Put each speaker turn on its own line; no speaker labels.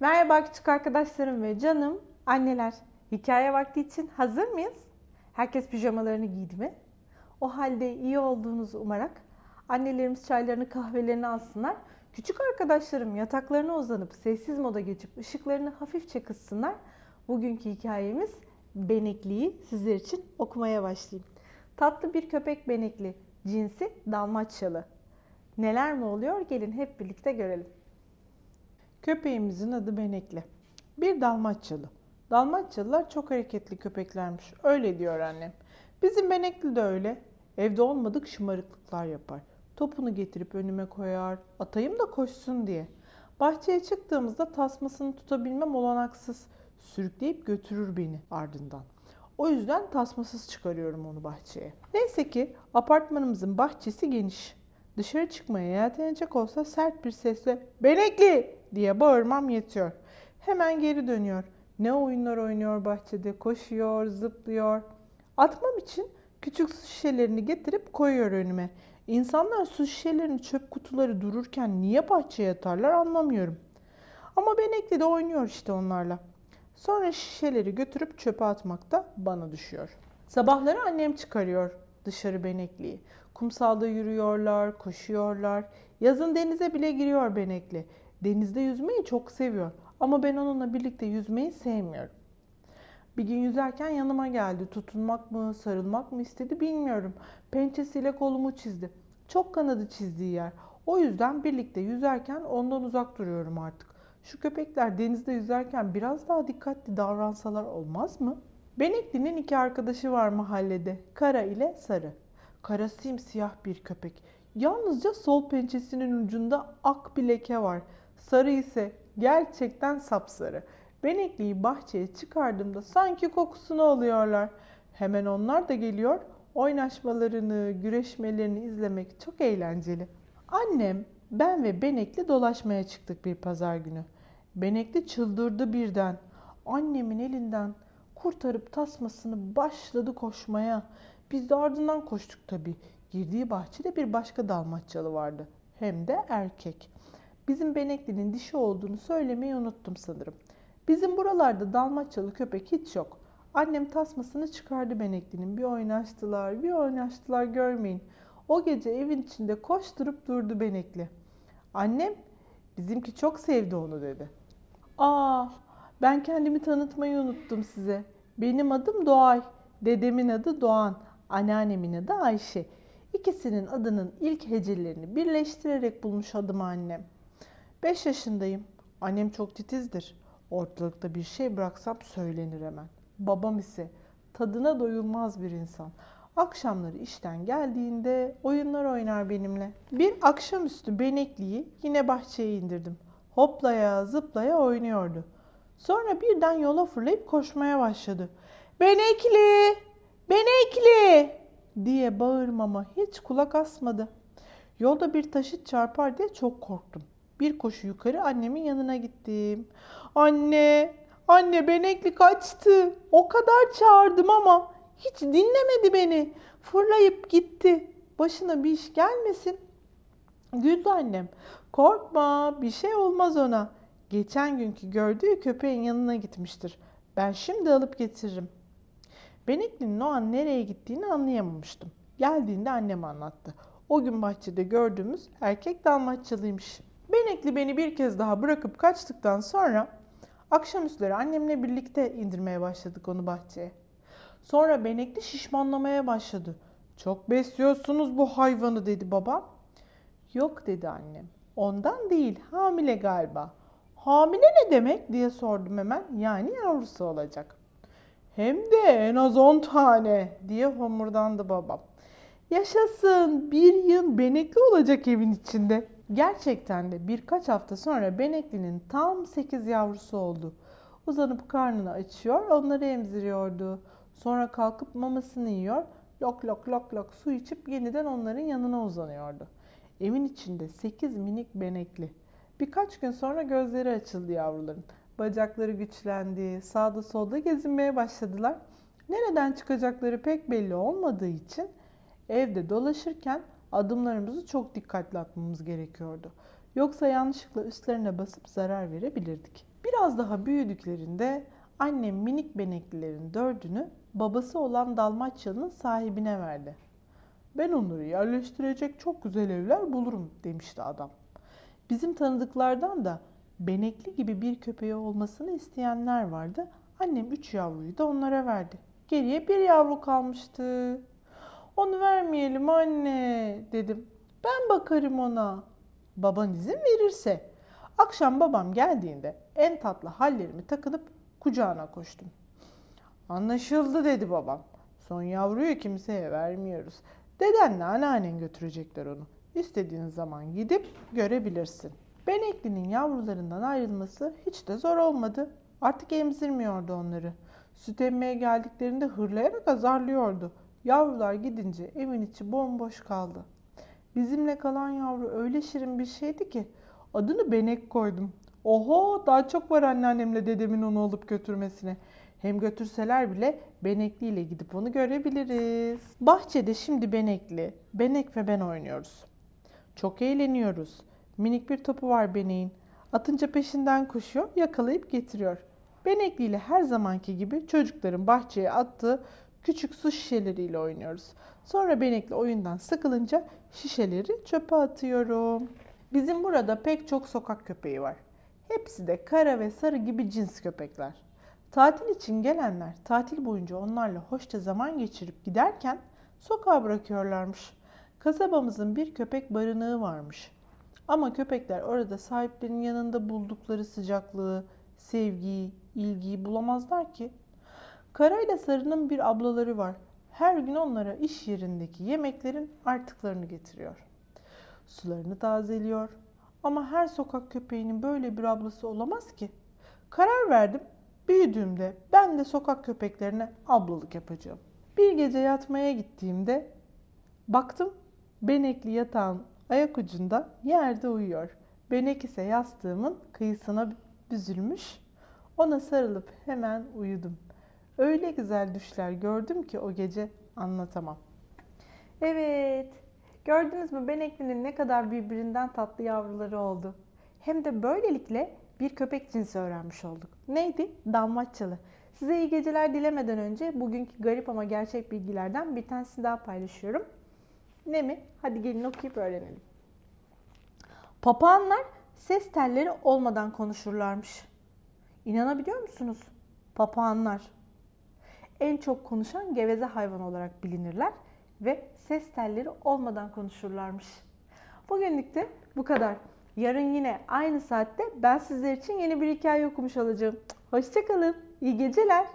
Merhaba küçük arkadaşlarım ve canım anneler. Hikaye vakti için hazır mıyız? Herkes pijamalarını giydi mi? O halde iyi olduğunuzu umarak annelerimiz çaylarını kahvelerini alsınlar. Küçük arkadaşlarım yataklarına uzanıp sessiz moda geçip ışıklarını hafifçe kıssınlar. Bugünkü hikayemiz Benekli'yi sizler için okumaya başlayayım. Tatlı bir köpek benekli, cinsi Dalmaçyalı. Neler mi oluyor? Gelin hep birlikte görelim. Köpeğimizin adı Benekli. Bir Dalmaçyalı. Dalmaçyalılar çok hareketli köpeklermiş. Öyle diyor annem. Bizim Benekli de öyle. Evde olmadık şımarıklıklar yapar. Topunu getirip önüme koyar. Atayım da koşsun diye. Bahçeye çıktığımızda tasmasını tutabilmem olanaksız. Sürükleyip götürür beni ardından. O yüzden tasmasız çıkarıyorum onu bahçeye. Neyse ki apartmanımızın bahçesi geniş. Dışarı çıkmaya yeltenecek olsa sert bir sesle "Benekli!" Diye bağırmam yetiyor. Hemen geri dönüyor. Ne oyunlar oynuyor bahçede, koşuyor, zıplıyor. Atmam için küçük su şişelerini getirip koyuyor önüme. İnsanlar su şişelerini çöp kutuları dururken niye bahçeye atarlar anlamıyorum. Ama Benekli de oynuyor işte onlarla. Sonra şişeleri götürüp çöpe atmak da bana düşüyor. Sabahları annem çıkarıyor dışarı Benekli'yi. Kumsalda yürüyorlar, koşuyorlar. Yazın denize bile giriyor Benekli. Denizde yüzmeyi çok seviyor. Ama ben onunla birlikte yüzmeyi sevmiyorum. Bir gün yüzerken yanıma geldi. Tutunmak mı, sarılmak mı istedi bilmiyorum. Pençesiyle kolumu çizdi. Çok kanadı çizdiği yer. O yüzden birlikte yüzerken ondan uzak duruyorum artık. Şu köpekler denizde yüzerken biraz daha dikkatli davransalar olmaz mı? Benekli'nin iki arkadaşı var mahallede. Kara ile Sarı. Kara simsiyah bir köpek. Yalnızca sol pençesinin ucunda ak bir leke var. Sarı ise gerçekten sapsarı. Benekli'yi bahçeye çıkardığımda sanki kokusunu alıyorlar. Hemen onlar da geliyor. Oynaşmalarını, güreşmelerini izlemek çok eğlenceli. Annem, ben ve Benekli dolaşmaya çıktık bir pazar günü. Benekli çıldırdı birden. Annemin elinden kurtarıp tasmasını başladı koşmaya. Biz de ardından koştuk tabii. Girdiği bahçede bir başka dalmaçyalı vardı. Hem de erkek. Bizim Benekli'nin dişi olduğunu söylemeyi unuttum sanırım. Bizim buralarda dalmaçyalı köpek hiç yok. Annem tasmasını çıkardı Benekli'nin. Bir oynaştılar, bir oynaştılar görmeyin. O gece evin içinde koşturup durdu Benekli. Annem bizimki çok sevdi onu dedi. Aa, ben kendimi tanıtmayı unuttum size. Benim adım Doğay. Dedemin adı Doğan. Anneannemin adı Ayşe. İkisinin adının ilk hecelerini birleştirerek bulmuş adım annem. 5 yaşındayım. Annem çok titizdir. Ortalıkta bir şey bıraksam söylenir hemen. Babam ise tadına doyulmaz bir insan. Akşamları işten geldiğinde oyunlar oynar benimle. Bir akşamüstü benekliyi yine bahçeye indirdim. Hoplaya zıplaya oynuyordu. Sonra birden yola fırlayıp koşmaya başladı. Benekli! Benekli! diye bağırmama hiç kulak asmadı. Yolda bir taşıt çarpar diye çok korktum. Bir koşu yukarı annemin yanına gittim. Anne, anne benekli kaçtı. O kadar çağırdım ama hiç dinlemedi beni. Fırlayıp gitti. Başına bir iş gelmesin. Güldü annem. Korkma bir şey olmaz ona. Geçen günkü gördüğü köpeğin yanına gitmiştir. Ben şimdi alıp getiririm. Benekli'nin o an nereye gittiğini anlayamamıştım. Geldiğinde annem anlattı. O gün bahçede gördüğümüz erkek dalmaçyalıymış. Benekli beni bir kez daha bırakıp kaçtıktan sonra akşamüstleri annemle birlikte indirmeye başladık onu bahçeye. Sonra Benekli şişmanlamaya başladı. Çok besliyorsunuz bu hayvanı dedi babam. Yok dedi annem. Ondan değil hamile galiba. Hamile ne demek diye sordum hemen. Yani yavrusu olacak. Hem de en az 10 tane diye homurdandı babam. Yaşasın bir yıl benekli olacak evin içinde. Gerçekten de birkaç hafta sonra Benekli'nin tam 8 yavrusu oldu. Uzanıp karnını açıyor, onları emziriyordu. Sonra kalkıp mamasını yiyor, lok lok lok lok su içip yeniden onların yanına uzanıyordu. Evin içinde 8 minik benekli. Birkaç gün sonra gözleri açıldı yavruların. Bacakları güçlendi, sağda solda gezinmeye başladılar. Nereden çıkacakları pek belli olmadığı için evde dolaşırken adımlarımızı çok dikkatli atmamız gerekiyordu. Yoksa yanlışlıkla üstlerine basıp zarar verebilirdik. Bir Biraz daha büyüdüklerinde annem minik beneklilerin dördünü babası olan Dalmaçyalı'nın sahibine verdi. Ben onları yerleştirecek çok güzel evler bulurum demişti adam. Bizim tanıdıklardan da benekli gibi bir köpeği olmasını isteyenler vardı. Annem üç yavruyu da onlara verdi. Geriye bir yavru kalmıştı. Onu vermeyelim anne dedim. Ben bakarım ona. Baban izin verirse. Akşam babam geldiğinde en tatlı hallerimi takınıp kucağına koştum. Anlaşıldı dedi babam. Son yavruyu kimseye vermiyoruz. Dedenle anneannen götürecekler onu. İstediğin zaman gidip görebilirsin. Benekli'nin yavrularından ayrılması hiç de zor olmadı. Artık emzirmiyordu onları. Süt emmeye geldiklerinde hırlayarak azarlıyordu. Yavrular gidince evin içi bomboş kaldı. Bizimle kalan yavru öyle şirin bir şeydi ki adını Benek koydum. Oho daha çok var anneannemle dedemin onu alıp götürmesine. Hem götürseler bile Benekli ile gidip onu görebiliriz. Bahçede şimdi Benekli, Benek ve ben oynuyoruz. Çok eğleniyoruz. Minik bir topu var Benek'in. Atınca peşinden koşuyor, yakalayıp getiriyor. Benekli ile her zamanki gibi çocukların bahçeye attığı küçük su şişeleriyle oynuyoruz. Sonra Benekli oyundan sıkılınca şişeleri çöpe atıyorum. Bizim burada pek çok sokak köpeği var. Hepsi de kara ve sarı gibi cins köpekler. Tatil için gelenler tatil boyunca onlarla hoşça zaman geçirip giderken sokağa bırakıyorlarmış. Kasabamızın bir köpek barınağı varmış. Ama köpekler orada sahiplerinin yanında buldukları sıcaklığı, sevgiyi, ilgiyi bulamazlar ki. Kara ile Sarı'nın bir ablaları var. Her gün onlara iş yerindeki yemeklerin artıklarını getiriyor. Sularını tazeliyor. Ama her sokak köpeğinin böyle bir ablası olamaz ki. Karar verdim. Büyüdüğümde ben de sokak köpeklerine ablalık yapacağım. Bir gece yatmaya gittiğimde baktım benekli yatağın ayak ucunda yerde uyuyor. Benek ise yastığımın kıyısına büzülmüş. Ona sarılıp hemen uyudum. Öyle güzel düşler gördüm ki o gece anlatamam. Evet, gördünüz mü Benekli'nin ne kadar birbirinden tatlı yavruları oldu. Hem de böylelikle bir köpek cinsi öğrenmiş olduk. Neydi? Dalmaçyalı. Size iyi geceler dilemeden önce bugünkü garip ama gerçek bilgilerden bir tanesini daha paylaşıyorum. Ne mi? Hadi gelin okuyup öğrenelim. Papağanlar ses telleri olmadan konuşurlarmış. İnanabiliyor musunuz? Papağanlar en çok konuşan geveze hayvan olarak bilinirler ve ses telleri olmadan konuşurlarmış. Bugünlük de bu kadar. Yarın yine aynı saatte ben sizler için yeni bir hikaye okumuş olacağım. Hoşçakalın. İyi geceler.